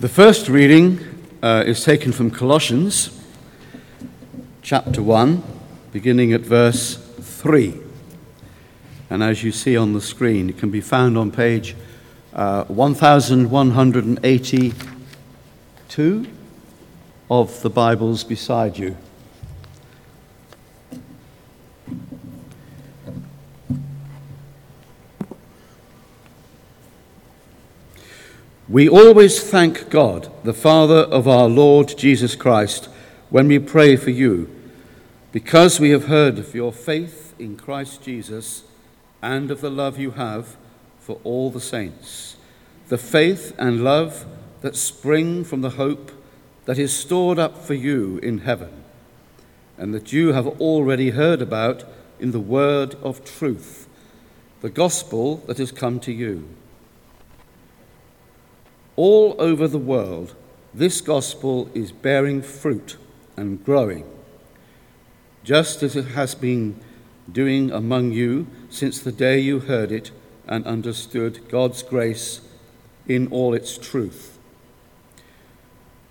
The first reading uh, is taken from Colossians chapter 1, beginning at verse 3. And as you see on the screen, it can be found on page uh, 1182 of the Bibles beside you. We always thank God, the Father of our Lord Jesus Christ, when we pray for you, because we have heard of your faith in Christ Jesus and of the love you have for all the saints, the faith and love that spring from the hope that is stored up for you in heaven, and that you have already heard about in the word of truth, the gospel that has come to you all over the world, this gospel is bearing fruit and growing, just as it has been doing among you since the day you heard it and understood God's grace in all its truth.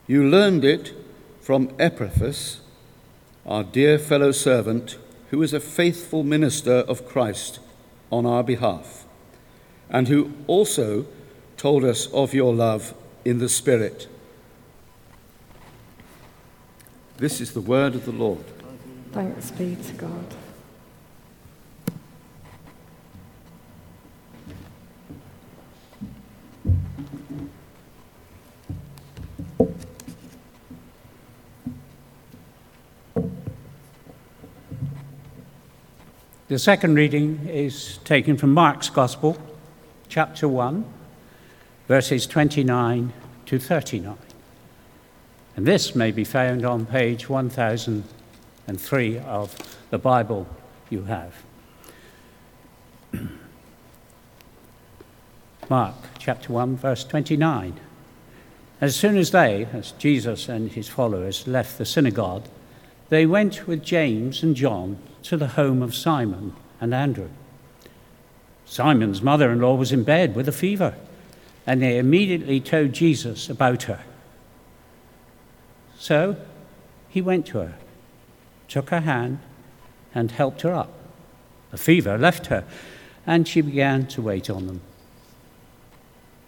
You learned it from Epaphras, our dear fellow servant, who is a faithful minister of Christ on our behalf, and who also told us of your love in the Spirit. This is the word of the Lord. Thanks be to God. The second reading is taken from Mark's Gospel, chapter 1 verses 29 to 39. And this may be found on page 1003 of the Bible you have. Mark chapter 1, verse 29. As soon as they, as Jesus and his followers, left the synagogue, they went with James and John to the home of Simon and Andrew. Simon's mother in law was in bed with a fever and they immediately told Jesus about her. So he went to her, took her hand, and helped her up. The fever left her, and she began to wait on them.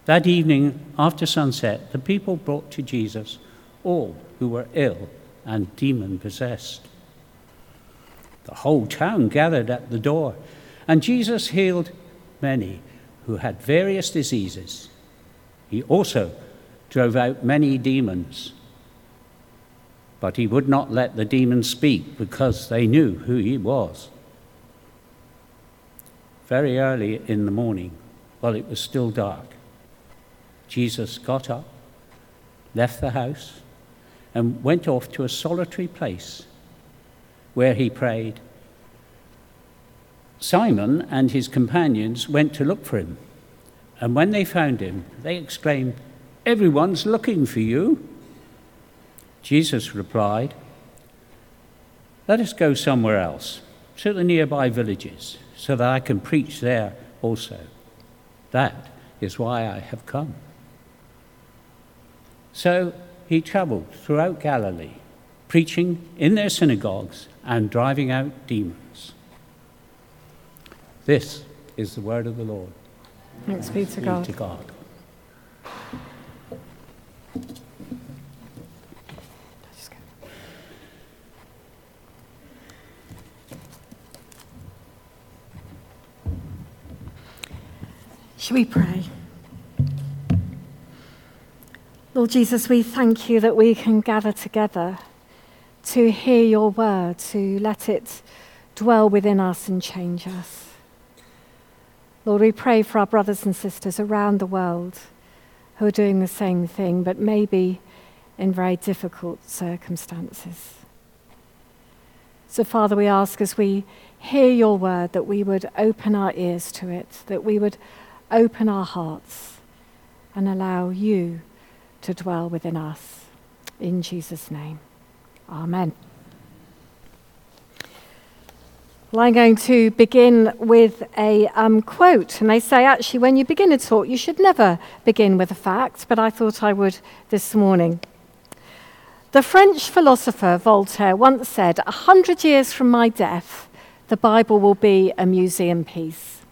That evening, after sunset, the people brought to Jesus all who were ill and demon possessed. The whole town gathered at the door, and Jesus healed many who had various diseases he also drove out many demons. But he would not let the demons speak because they knew who he was. Very early in the morning, while it was still dark, Jesus got up, left the house, and went off to a solitary place where he prayed. Simon and his companions went to look for him. And when they found him, they exclaimed, Everyone's looking for you. Jesus replied, Let us go somewhere else, to the nearby villages, so that I can preach there also. That is why I have come. So he traveled throughout Galilee, preaching in their synagogues and driving out demons. This is the word of the Lord. Thanks be to God. to God. Shall we pray? Lord Jesus, we thank you that we can gather together to hear your word, to let it dwell within us and change us. Lord, we pray for our brothers and sisters around the world who are doing the same thing, but maybe in very difficult circumstances. So, Father, we ask as we hear your word that we would open our ears to it, that we would open our hearts and allow you to dwell within us. In Jesus' name, Amen. Well, I'm going to begin with a um, quote. And they say, actually, when you begin a talk, you should never begin with a fact, but I thought I would this morning. The French philosopher Voltaire once said, A hundred years from my death, the Bible will be a museum piece.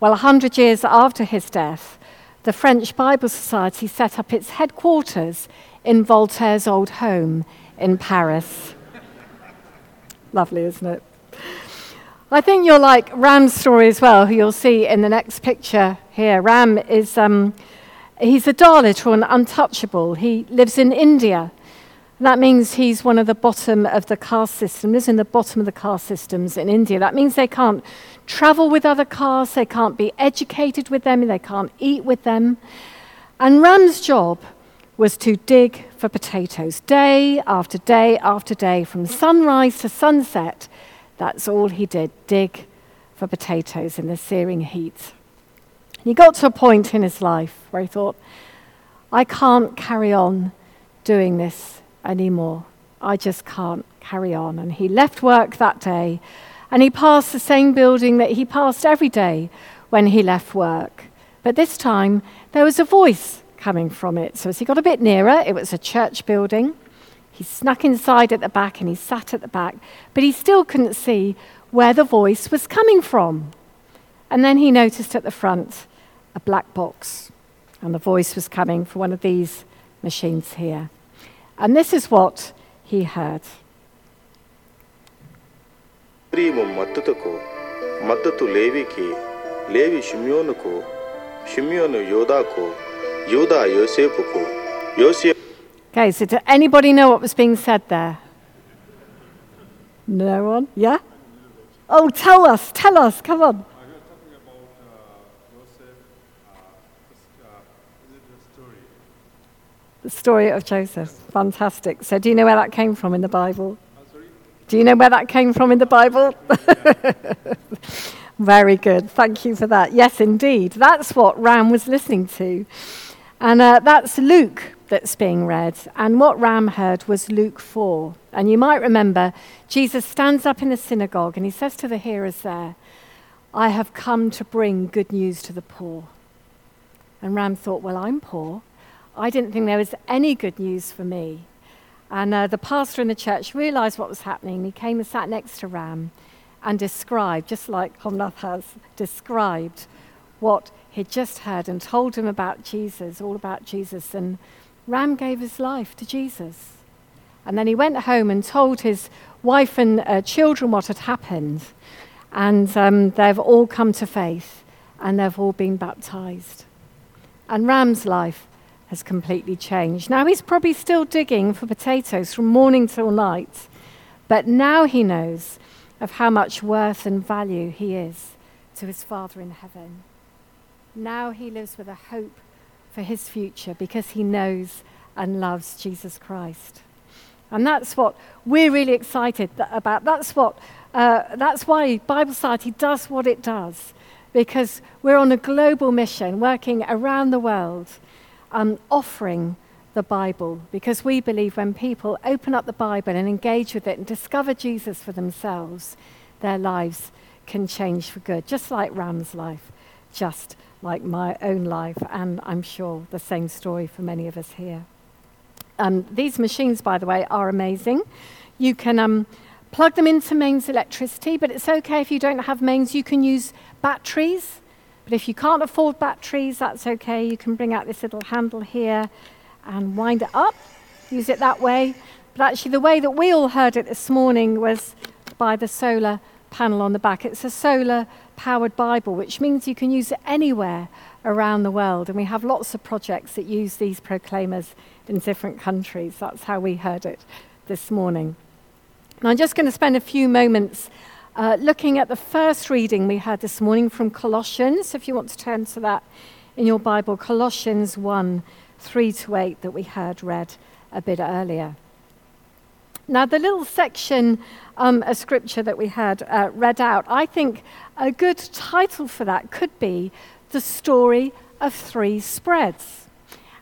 Well, a hundred years after his death, the French Bible Society set up its headquarters in Voltaire's old home in Paris. Lovely, isn't it? I think you're like Ram's story as well, who you'll see in the next picture here. Ram is um, he's a Dalit or an untouchable. He lives in India. That means he's one of the bottom of the caste system, lives in the bottom of the caste systems in India. That means they can't travel with other castes, they can't be educated with them, they can't eat with them. And Ram's job was to dig for potatoes day after day after day, from sunrise to sunset that's all he did dig for potatoes in the searing heat. He got to a point in his life where he thought, I can't carry on doing this anymore. I just can't carry on. And he left work that day and he passed the same building that he passed every day when he left work. But this time there was a voice coming from it. So as he got a bit nearer, it was a church building. He snuck inside at the back and he sat at the back, but he still couldn't see where the voice was coming from. And then he noticed at the front a black box, and the voice was coming from one of these machines here. And this is what he heard. మద్దతుకు మద్దతు లేవికి లేవి షిమ్యోనుకు షిమ్యోను యోదాకు యోదా యోసేపుకు యోసేపు Okay, so does anybody know what was being said there? No one? Yeah? Oh, tell us, tell us, come on. I heard something about uh Joseph uh story. The story of Joseph. Fantastic. So, do you know where that came from in the Bible? Do you know where that came from in the Bible? Very good. Thank you for that. Yes, indeed. That's what Ram was listening to. And uh, that's Luke that's being read. And what Ram heard was Luke 4. And you might remember Jesus stands up in the synagogue and he says to the hearers there, I have come to bring good news to the poor. And Ram thought, Well, I'm poor. I didn't think there was any good news for me. And uh, the pastor in the church realized what was happening. He came and sat next to Ram and described, just like Homnath has described, what he'd just heard and told him about Jesus, all about Jesus. And Ram gave his life to Jesus. And then he went home and told his wife and uh, children what had happened. And um, they've all come to faith and they've all been baptized. And Ram's life has completely changed. Now he's probably still digging for potatoes from morning till night, but now he knows of how much worth and value he is to his Father in heaven. Now he lives with a hope for his future because he knows and loves Jesus Christ. And that's what we're really excited about. That's, what, uh, that's why Bible Society does what it does, because we're on a global mission working around the world, um, offering the Bible, because we believe when people open up the Bible and engage with it and discover Jesus for themselves, their lives can change for good, just like Ram's life, just like my own life, and I'm sure the same story for many of us here. Um, these machines, by the way, are amazing. You can um, plug them into mains electricity, but it's okay if you don't have mains. You can use batteries, but if you can't afford batteries, that's okay. You can bring out this little handle here and wind it up, use it that way. But actually, the way that we all heard it this morning was by the solar panel on the back. It's a solar powered Bible, which means you can use it anywhere around the world. And we have lots of projects that use these proclaimers in different countries. That's how we heard it this morning. I'm just going to spend a few moments uh, looking at the first reading we had this morning from Colossians. If you want to turn to that in your Bible, Colossians 1 3 to 8, that we heard read a bit earlier. Now, the little section um, of scripture that we had uh, read out, I think a good title for that could be The Story of Three Spreads.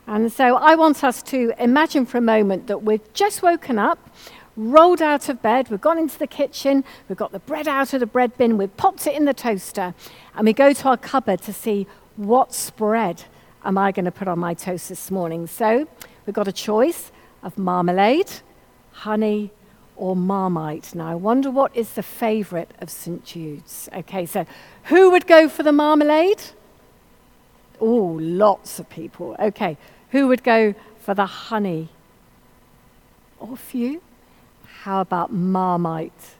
And so I want us to imagine for a moment that we've just woken up, rolled out of bed, we've gone into the kitchen, we've got the bread out of the bread bin, we've popped it in the toaster, and we go to our cupboard to see what spread am I going to put on my toast this morning. So we've got a choice of marmalade, honey, or marmite. Now, I wonder what is the favourite of St. Jude's. Okay, so who would go for the marmalade? Oh, lots of people. Okay, who would go for the honey? Or few? How about marmite?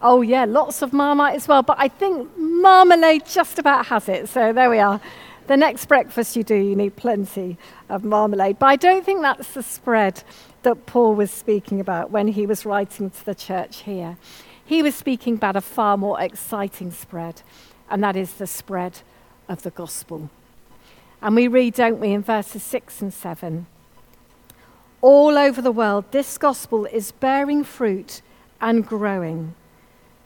Oh, yeah, lots of marmite as well, but I think marmalade just about has it. So there we are. The next breakfast you do, you need plenty of marmalade. But I don't think that's the spread that Paul was speaking about when he was writing to the church here. He was speaking about a far more exciting spread, and that is the spread of the gospel. And we read, don't we, in verses 6 and 7 All over the world, this gospel is bearing fruit and growing,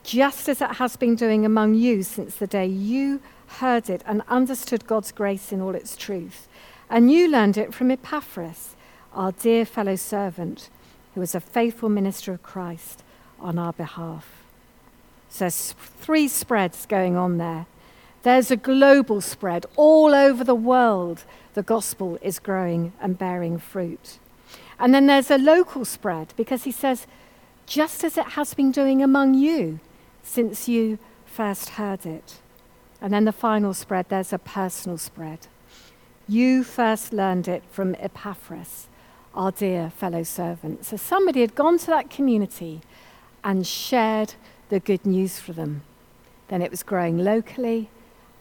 just as it has been doing among you since the day you heard it and understood God's grace in all its truth. And you learned it from Epaphras our dear fellow servant, who was a faithful minister of Christ on our behalf. So there's three spreads going on there. There's a global spread. All over the world, the gospel is growing and bearing fruit. And then there's a local spread because he says, just as it has been doing among you since you first heard it. And then the final spread, there's a personal spread. You first learned it from Epaphras, our dear fellow servant. So somebody had gone to that community and shared the good news for them. Then it was growing locally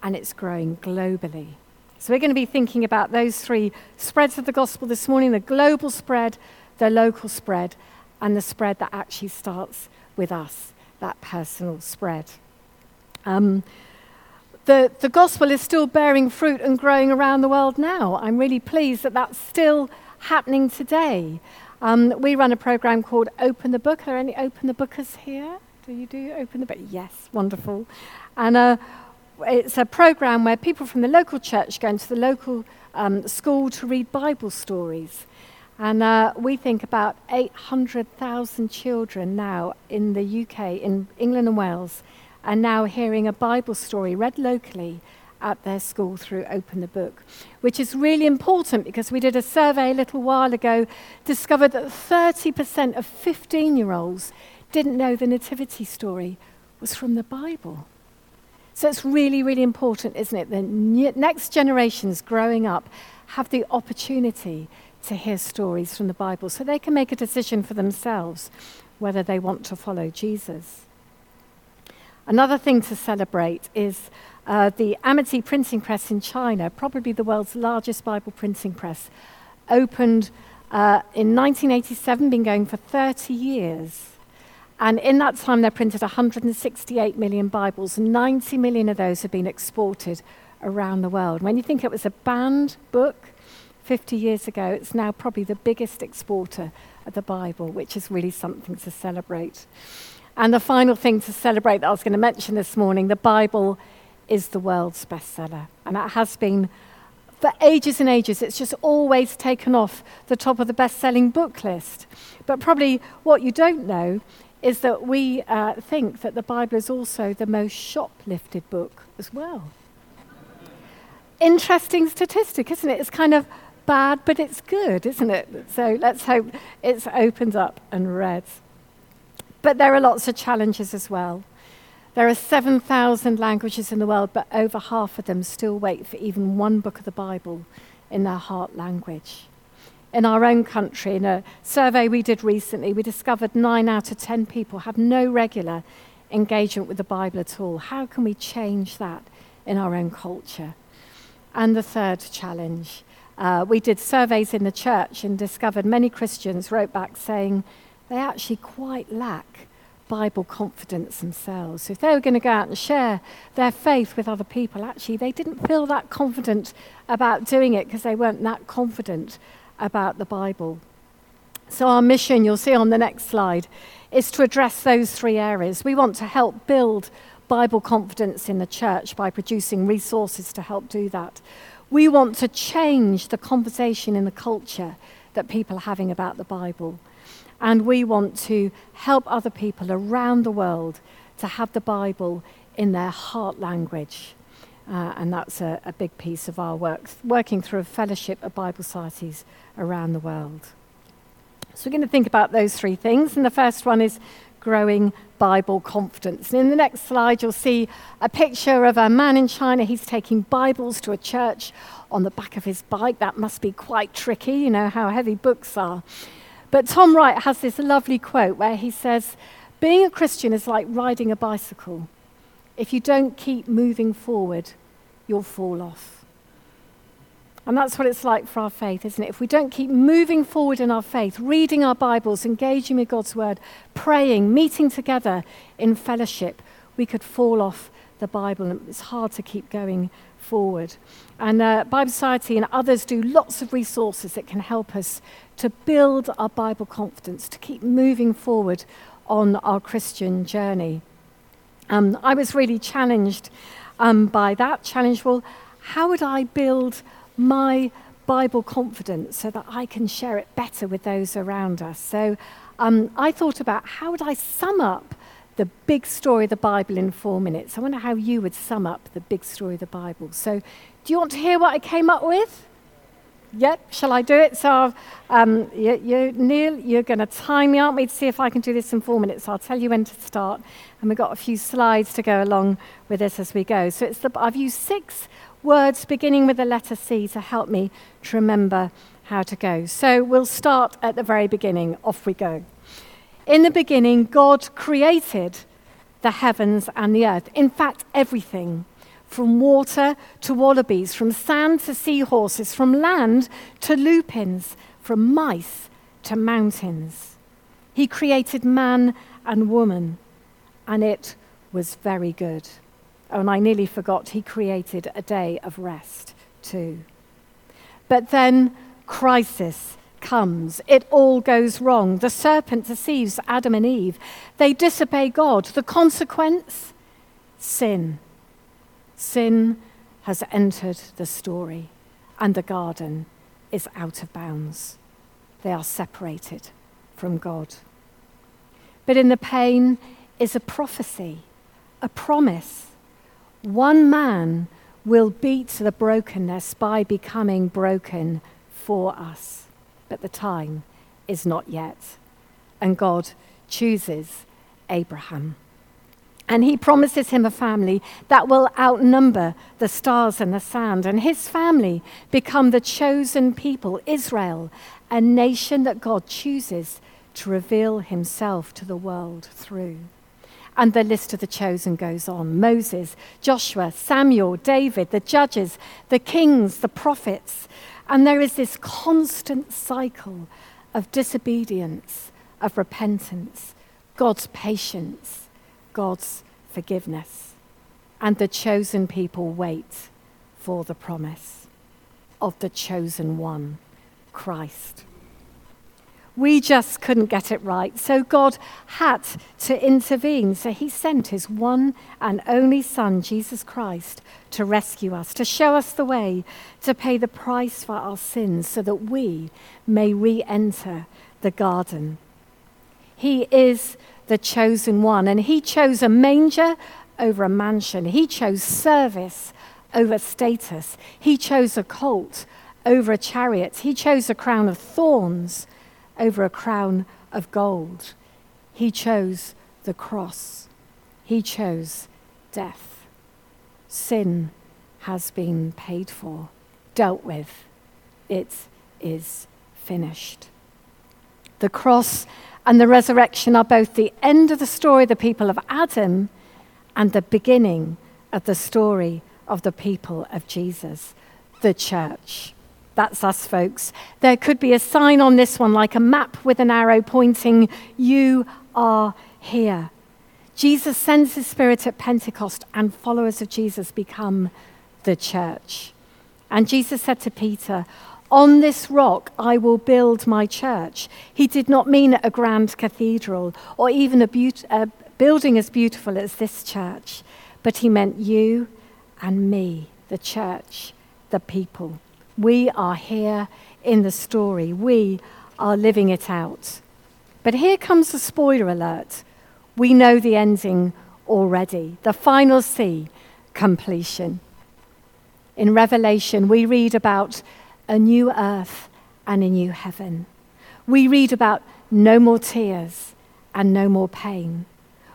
and it's growing globally. So we're going to be thinking about those three spreads of the gospel this morning the global spread, the local spread, and the spread that actually starts with us, that personal spread. Um, the, the gospel is still bearing fruit and growing around the world now. I'm really pleased that that's still happening today. Um, we run a program called Open the Book. Are there any Open the Bookers here? Do you do Open the Book? Yes, wonderful. And uh, it's a program where people from the local church go into the local um, school to read Bible stories. And uh, we think about 800,000 children now in the UK, in England and Wales, are now hearing a Bible story read locally at their school through Open the Book, which is really important because we did a survey a little while ago, discovered that 30% of 15 year olds didn't know the Nativity story was from the Bible. So it's really, really important, isn't it? The next generations growing up have the opportunity to hear stories from the Bible so they can make a decision for themselves whether they want to follow Jesus. Another thing to celebrate is uh, the Amity Printing Press in China, probably the world's largest Bible printing press, opened uh, in 1987, been going for 30 years. And in that time, they printed 168 million Bibles. 90 million of those have been exported around the world. When you think it was a banned book 50 years ago, it's now probably the biggest exporter of the Bible, which is really something to celebrate. And the final thing to celebrate that I was going to mention this morning the Bible is the world's bestseller. And it has been for ages and ages. It's just always taken off the top of the best selling book list. But probably what you don't know is that we uh, think that the Bible is also the most shoplifted book as well. Interesting statistic, isn't it? It's kind of bad, but it's good, isn't it? So let's hope it's opened up and read. But there are lots of challenges as well. There are 7,000 languages in the world, but over half of them still wait for even one book of the Bible in their heart language. In our own country, in a survey we did recently, we discovered nine out of 10 people have no regular engagement with the Bible at all. How can we change that in our own culture? And the third challenge uh, we did surveys in the church and discovered many Christians wrote back saying they actually quite lack Bible confidence themselves. So if they were going to go out and share their faith with other people, actually, they didn't feel that confident about doing it because they weren't that confident about the Bible. So, our mission, you'll see on the next slide, is to address those three areas. We want to help build Bible confidence in the church by producing resources to help do that. We want to change the conversation in the culture that people are having about the Bible. And we want to help other people around the world to have the Bible in their heart language. Uh, and that's a, a big piece of our work, working through a fellowship of Bible societies around the world. So we're going to think about those three things. And the first one is growing Bible confidence. And in the next slide, you'll see a picture of a man in China. He's taking Bibles to a church on the back of his bike. That must be quite tricky, you know how heavy books are. But Tom Wright has this lovely quote where he says, Being a Christian is like riding a bicycle. If you don't keep moving forward, you'll fall off. And that's what it's like for our faith, isn't it? If we don't keep moving forward in our faith, reading our Bibles, engaging with God's Word, praying, meeting together in fellowship, we could fall off the Bible. And it's hard to keep going forward. And uh, Bible Society and others do lots of resources that can help us to build our Bible confidence, to keep moving forward on our Christian journey. Um, I was really challenged um, by that challenge. Well, how would I build my Bible confidence so that I can share it better with those around us? So um, I thought about how would I sum up the big story of the Bible in four minutes. I wonder how you would sum up the big story of the Bible. So, do you want to hear what I came up with? Yep, shall I do it? So, um, you, you, Neil, you're going to time me, aren't we, to see if I can do this in four minutes. I'll tell you when to start. And we've got a few slides to go along with this as we go. So, it's the, I've used six words beginning with the letter C to help me to remember how to go. So, we'll start at the very beginning. Off we go. In the beginning, God created the heavens and the earth. In fact, everything from water to wallabies, from sand to seahorses, from land to lupins, from mice to mountains. He created man and woman, and it was very good. Oh, and I nearly forgot, he created a day of rest too. But then crisis comes. It all goes wrong. The serpent deceives Adam and Eve. They disobey God. The consequence? Sin. Sin has entered the story, and the garden is out of bounds. They are separated from God. But in the pain is a prophecy, a promise. One man will beat the brokenness by becoming broken for us. But the time is not yet. And God chooses Abraham. And he promises him a family that will outnumber the stars and the sand. And his family become the chosen people, Israel, a nation that God chooses to reveal himself to the world through. And the list of the chosen goes on Moses, Joshua, Samuel, David, the judges, the kings, the prophets. And there is this constant cycle of disobedience, of repentance, God's patience God's forgiveness. And the chosen people wait for the promise of the chosen one, Christ. We just couldn't get it right, so God had to intervene. So he sent his one and only Son, Jesus Christ, to rescue us, to show us the way, to pay the price for our sins, so that we may re enter the garden. He is the chosen one. And he chose a manger over a mansion, he chose service over status, he chose a colt over a chariot, he chose a crown of thorns over a crown of gold. He chose the cross, he chose death. Sin has been paid for, dealt with. It is finished. The cross and the resurrection are both the end of the story of the people of Adam and the beginning of the story of the people of Jesus, the church. That's us, folks. There could be a sign on this one, like a map with an arrow pointing, You are here. Jesus sends his spirit at Pentecost, and followers of Jesus become the church. And Jesus said to Peter, on this rock I will build my church. He did not mean a grand cathedral or even a, a building as beautiful as this church, but he meant you and me, the church, the people. We are here in the story, we are living it out. But here comes the spoiler alert. We know the ending already. The final C, completion. In Revelation, we read about a new earth and a new heaven. We read about no more tears and no more pain.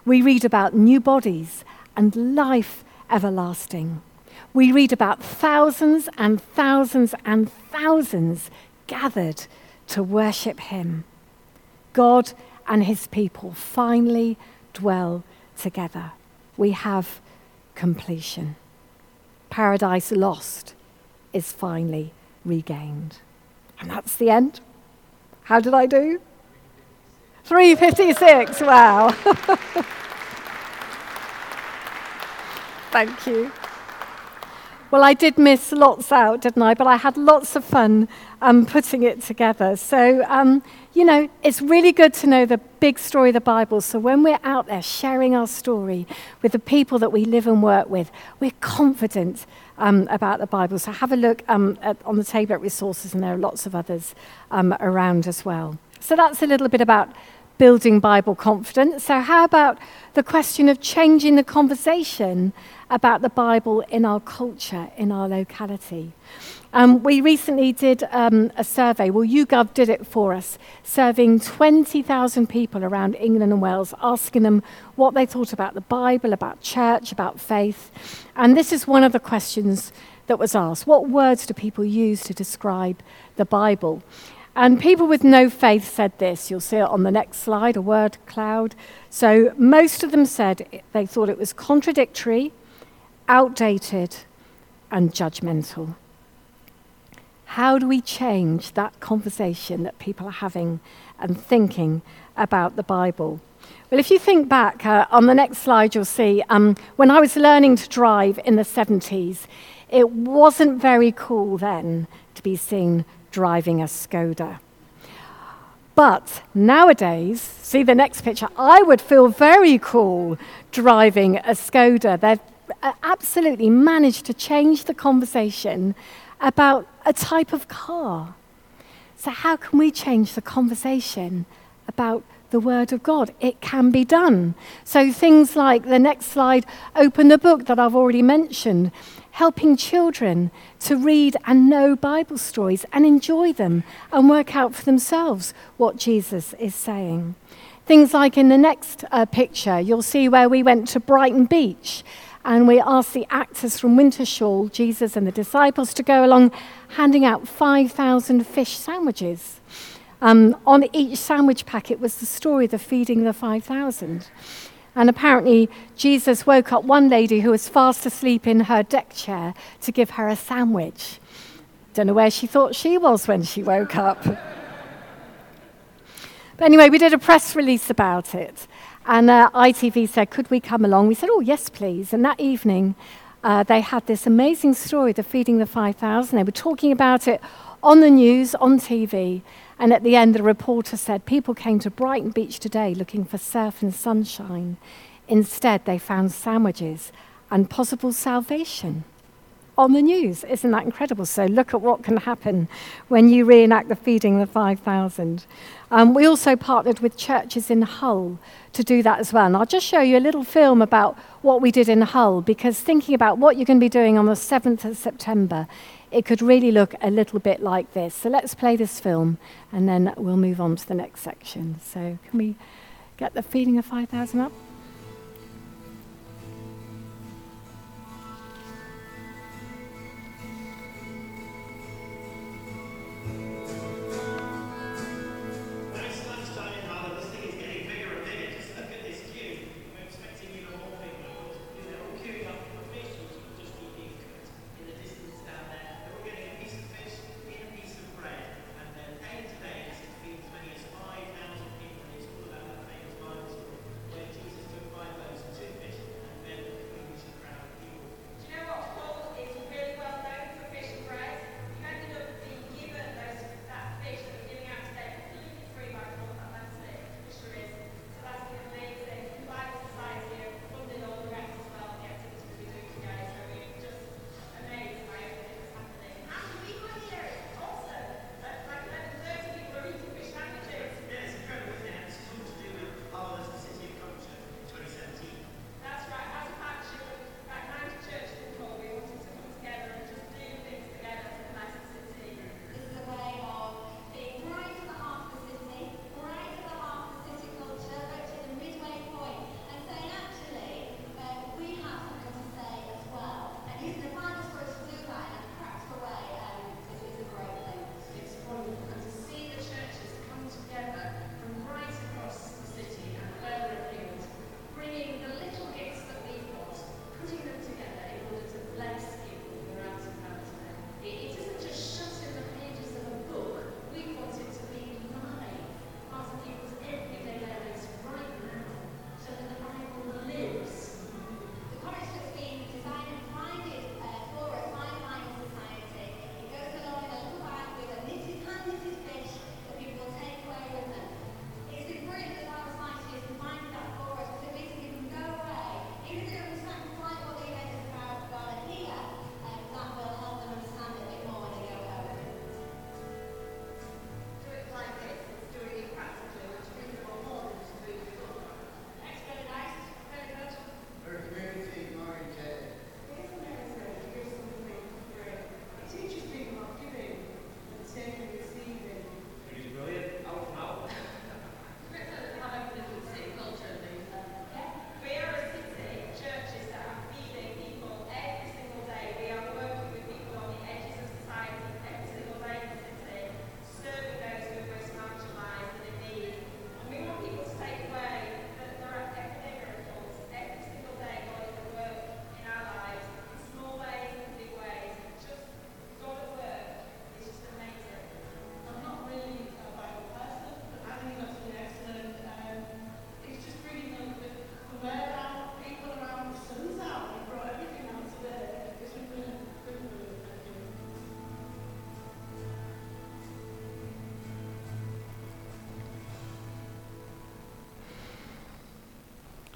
We read about new bodies and life everlasting. We read about thousands and thousands and thousands gathered to worship Him. God and His people finally dwell together. We have completion. Paradise lost is finally regained. And that's the end. How did I do? 356. Wow. Thank you. Well, I did miss lots out, didn't I? But I had lots of fun um, putting it together. So, um, you know, it's really good to know the big story of the Bible. So when we're out there sharing our story with the people that we live and work with, we're confident um, about the Bible. So have a look um, at, on the table at resources, and there are lots of others um, around as well. So that's a little bit about building Bible confidence. So, how about the question of changing the conversation about the Bible in our culture, in our locality? Um, we recently did um, a survey, well, YouGov did it for us, serving 20,000 people around England and Wales, asking them what they thought about the Bible, about church, about faith. And this is one of the questions that was asked What words do people use to describe the Bible? And people with no faith said this. You'll see it on the next slide, a word cloud. So most of them said they thought it was contradictory, outdated, and judgmental. How do we change that conversation that people are having and thinking about the Bible? Well, if you think back, uh, on the next slide, you'll see um, when I was learning to drive in the 70s, it wasn't very cool then to be seen driving a Skoda. But nowadays, see the next picture, I would feel very cool driving a Skoda. They've uh, absolutely managed to change the conversation about a type of car. So, how can we change the conversation about the Word of God? It can be done. So, things like the next slide open the book that I've already mentioned helping children to read and know Bible stories and enjoy them and work out for themselves what Jesus is saying. Things like in the next uh, picture, you'll see where we went to Brighton Beach and we asked the actors from Wintershall, Jesus and the disciples, to go along handing out 5,000 fish sandwiches. Um, on each sandwich packet was the story of the feeding the 5,000. And apparently, Jesus woke up one lady who was fast asleep in her deck chair to give her a sandwich. Don't know where she thought she was when she woke up. but anyway, we did a press release about it. And uh, ITV said, Could we come along? We said, Oh, yes, please. And that evening, uh, they had this amazing story, the Feeding the 5,000. They were talking about it on the news, on TV. And at the end, the reporter said, People came to Brighton Beach today looking for surf and sunshine. Instead, they found sandwiches and possible salvation on the news. Isn't that incredible? So, look at what can happen when you reenact the feeding of the 5,000. Um, we also partnered with churches in Hull to do that as well. And I'll just show you a little film about what we did in Hull because thinking about what you're going to be doing on the 7th of September it could really look a little bit like this. So let's play this film and then we'll move on to the next section. So, can we get the feeding of 5,000 up?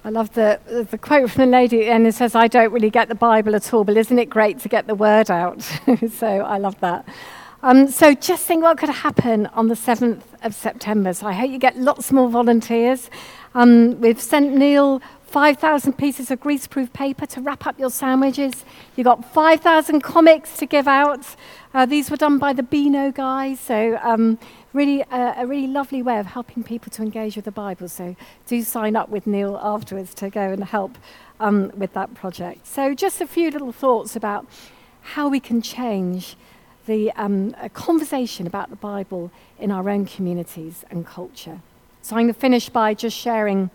I love the, the quote from the lady, and it says, I don't really get the Bible at all, but isn't it great to get the word out? so I love that. Um, so just think what could happen on the 7th of September. So I hope you get lots more volunteers. Um, we've sent Neil 5,000 pieces of greaseproof paper to wrap up your sandwiches. You've got 5,000 comics to give out. Uh, these were done by the Beano guys. So um, really uh, a really lovely way of helping people to engage with the Bible. So do sign up with Neil afterwards to go and help um, with that project. So just a few little thoughts about how we can change the um, conversation about the Bible in our own communities and culture. So I'm going to finish by just sharing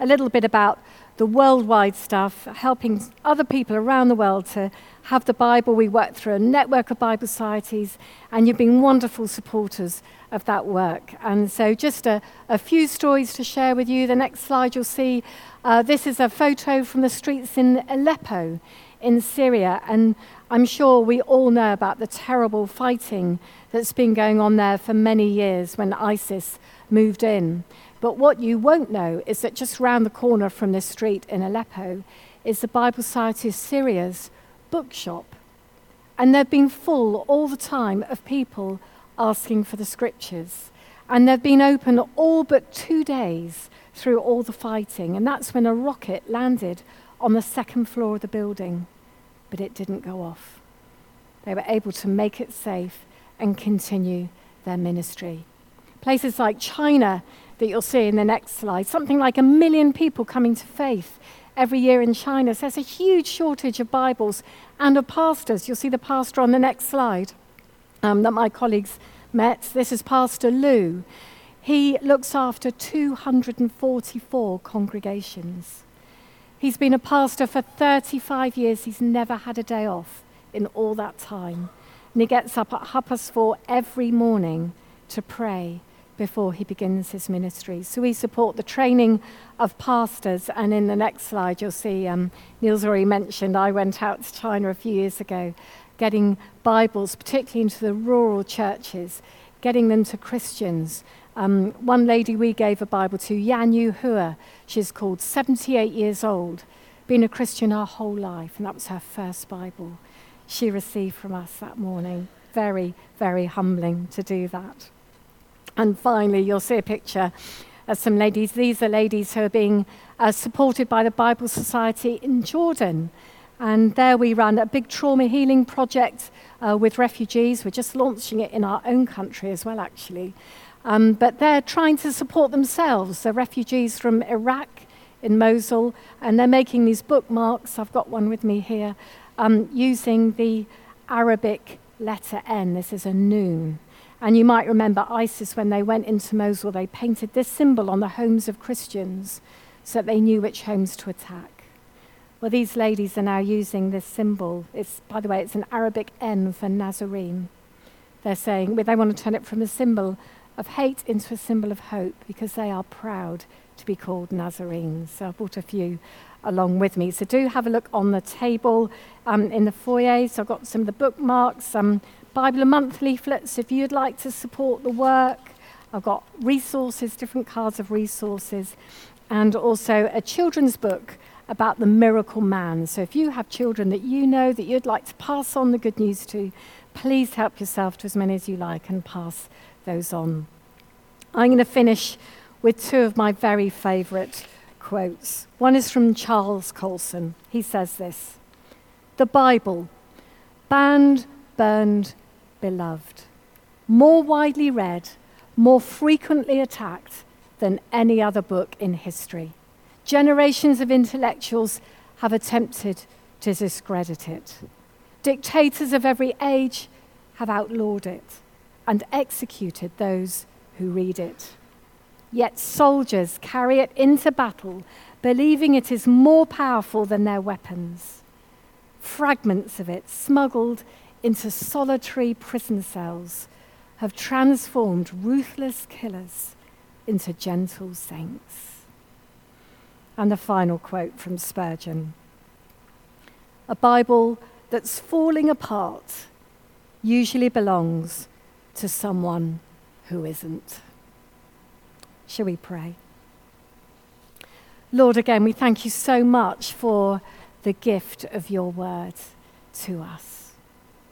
a little bit about the worldwide stuff, helping other people around the world to have the Bible. We work through a network of Bible societies, and you've been wonderful supporters of that work. And so, just a, a few stories to share with you. The next slide you'll see uh, this is a photo from the streets in Aleppo in Syria. And I'm sure we all know about the terrible fighting that's been going on there for many years when ISIS moved in. But what you won't know is that just round the corner from this street in Aleppo is the Bible Society of Syria's bookshop. And they've been full all the time of people asking for the scriptures. And they've been open all but two days through all the fighting. And that's when a rocket landed on the second floor of the building. But it didn't go off. They were able to make it safe and continue their ministry. Places like China that you'll see in the next slide. Something like a million people coming to faith every year in China. So there's a huge shortage of Bibles and of pastors. You'll see the pastor on the next slide um, that my colleagues met. This is Pastor Lou. He looks after 244 congregations. He's been a pastor for 35 years. He's never had a day off in all that time. And he gets up at half past four every morning to pray before he begins his ministry. So we support the training of pastors, and in the next slide, you'll see um, Neil's already mentioned I went out to China a few years ago, getting Bibles, particularly into the rural churches, getting them to Christians. Um, one lady we gave a Bible to, Yan Yu Hua, she's called 78 years old, been a Christian her whole life, and that was her first Bible she received from us that morning. Very, very humbling to do that. And finally, you'll see a picture of some ladies. These are ladies who are being uh, supported by the Bible Society in Jordan. And there we run a big trauma healing project uh, with refugees. We're just launching it in our own country as well, actually. Um, but they're trying to support themselves. The refugees from Iraq in Mosul, and they're making these bookmarks. I've got one with me here, um, using the Arabic letter N. This is a noon. And you might remember ISIS, when they went into Mosul, they painted this symbol on the homes of Christians so that they knew which homes to attack. Well, these ladies are now using this symbol. It's, by the way, it's an Arabic N for Nazarene. They're saying they want to turn it from a symbol of hate into a symbol of hope because they are proud to be called Nazarenes. So I brought a few along with me. So do have a look on the table um, in the foyer. So I've got some of the bookmarks, some Bible a Month leaflets if you'd like to support the work. I've got resources, different cards of resources, and also a children's book about the miracle man. So if you have children that you know that you'd like to pass on the good news to, please help yourself to as many as you like and pass those on. I'm going to finish with two of my very favourite quotes. One is from Charles Colson. He says this The Bible, banned, burned, beloved, more widely read, more frequently attacked than any other book in history. Generations of intellectuals have attempted to discredit it. Dictators of every age have outlawed it and executed those who read it. Yet soldiers carry it into battle, believing it is more powerful than their weapons. Fragments of it, smuggled into solitary prison cells have transformed ruthless killers into gentle saints. And the final quote from Spurgeon A Bible that's falling apart usually belongs to someone who isn't. Shall we pray? Lord, again, we thank you so much for the gift of your word to us.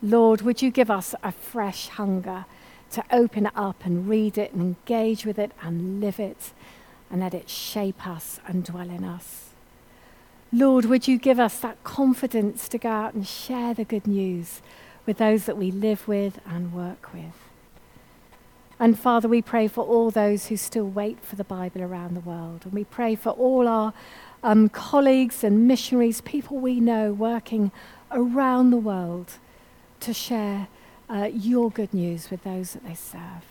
Lord, would you give us a fresh hunger to open it up and read it and engage with it and live it and let it shape us and dwell in us. Lord, would you give us that confidence to go out and share the good news with those that we live with and work with? And Father, we pray for all those who still wait for the Bible around the world. And we pray for all our um, colleagues and missionaries, people we know working around the world to share uh, your good news with those that they serve.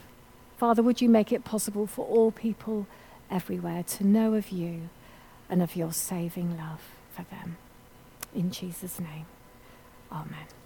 Father, would you make it possible for all people everywhere to know of you and of your saving love for them. In Jesus' name, amen.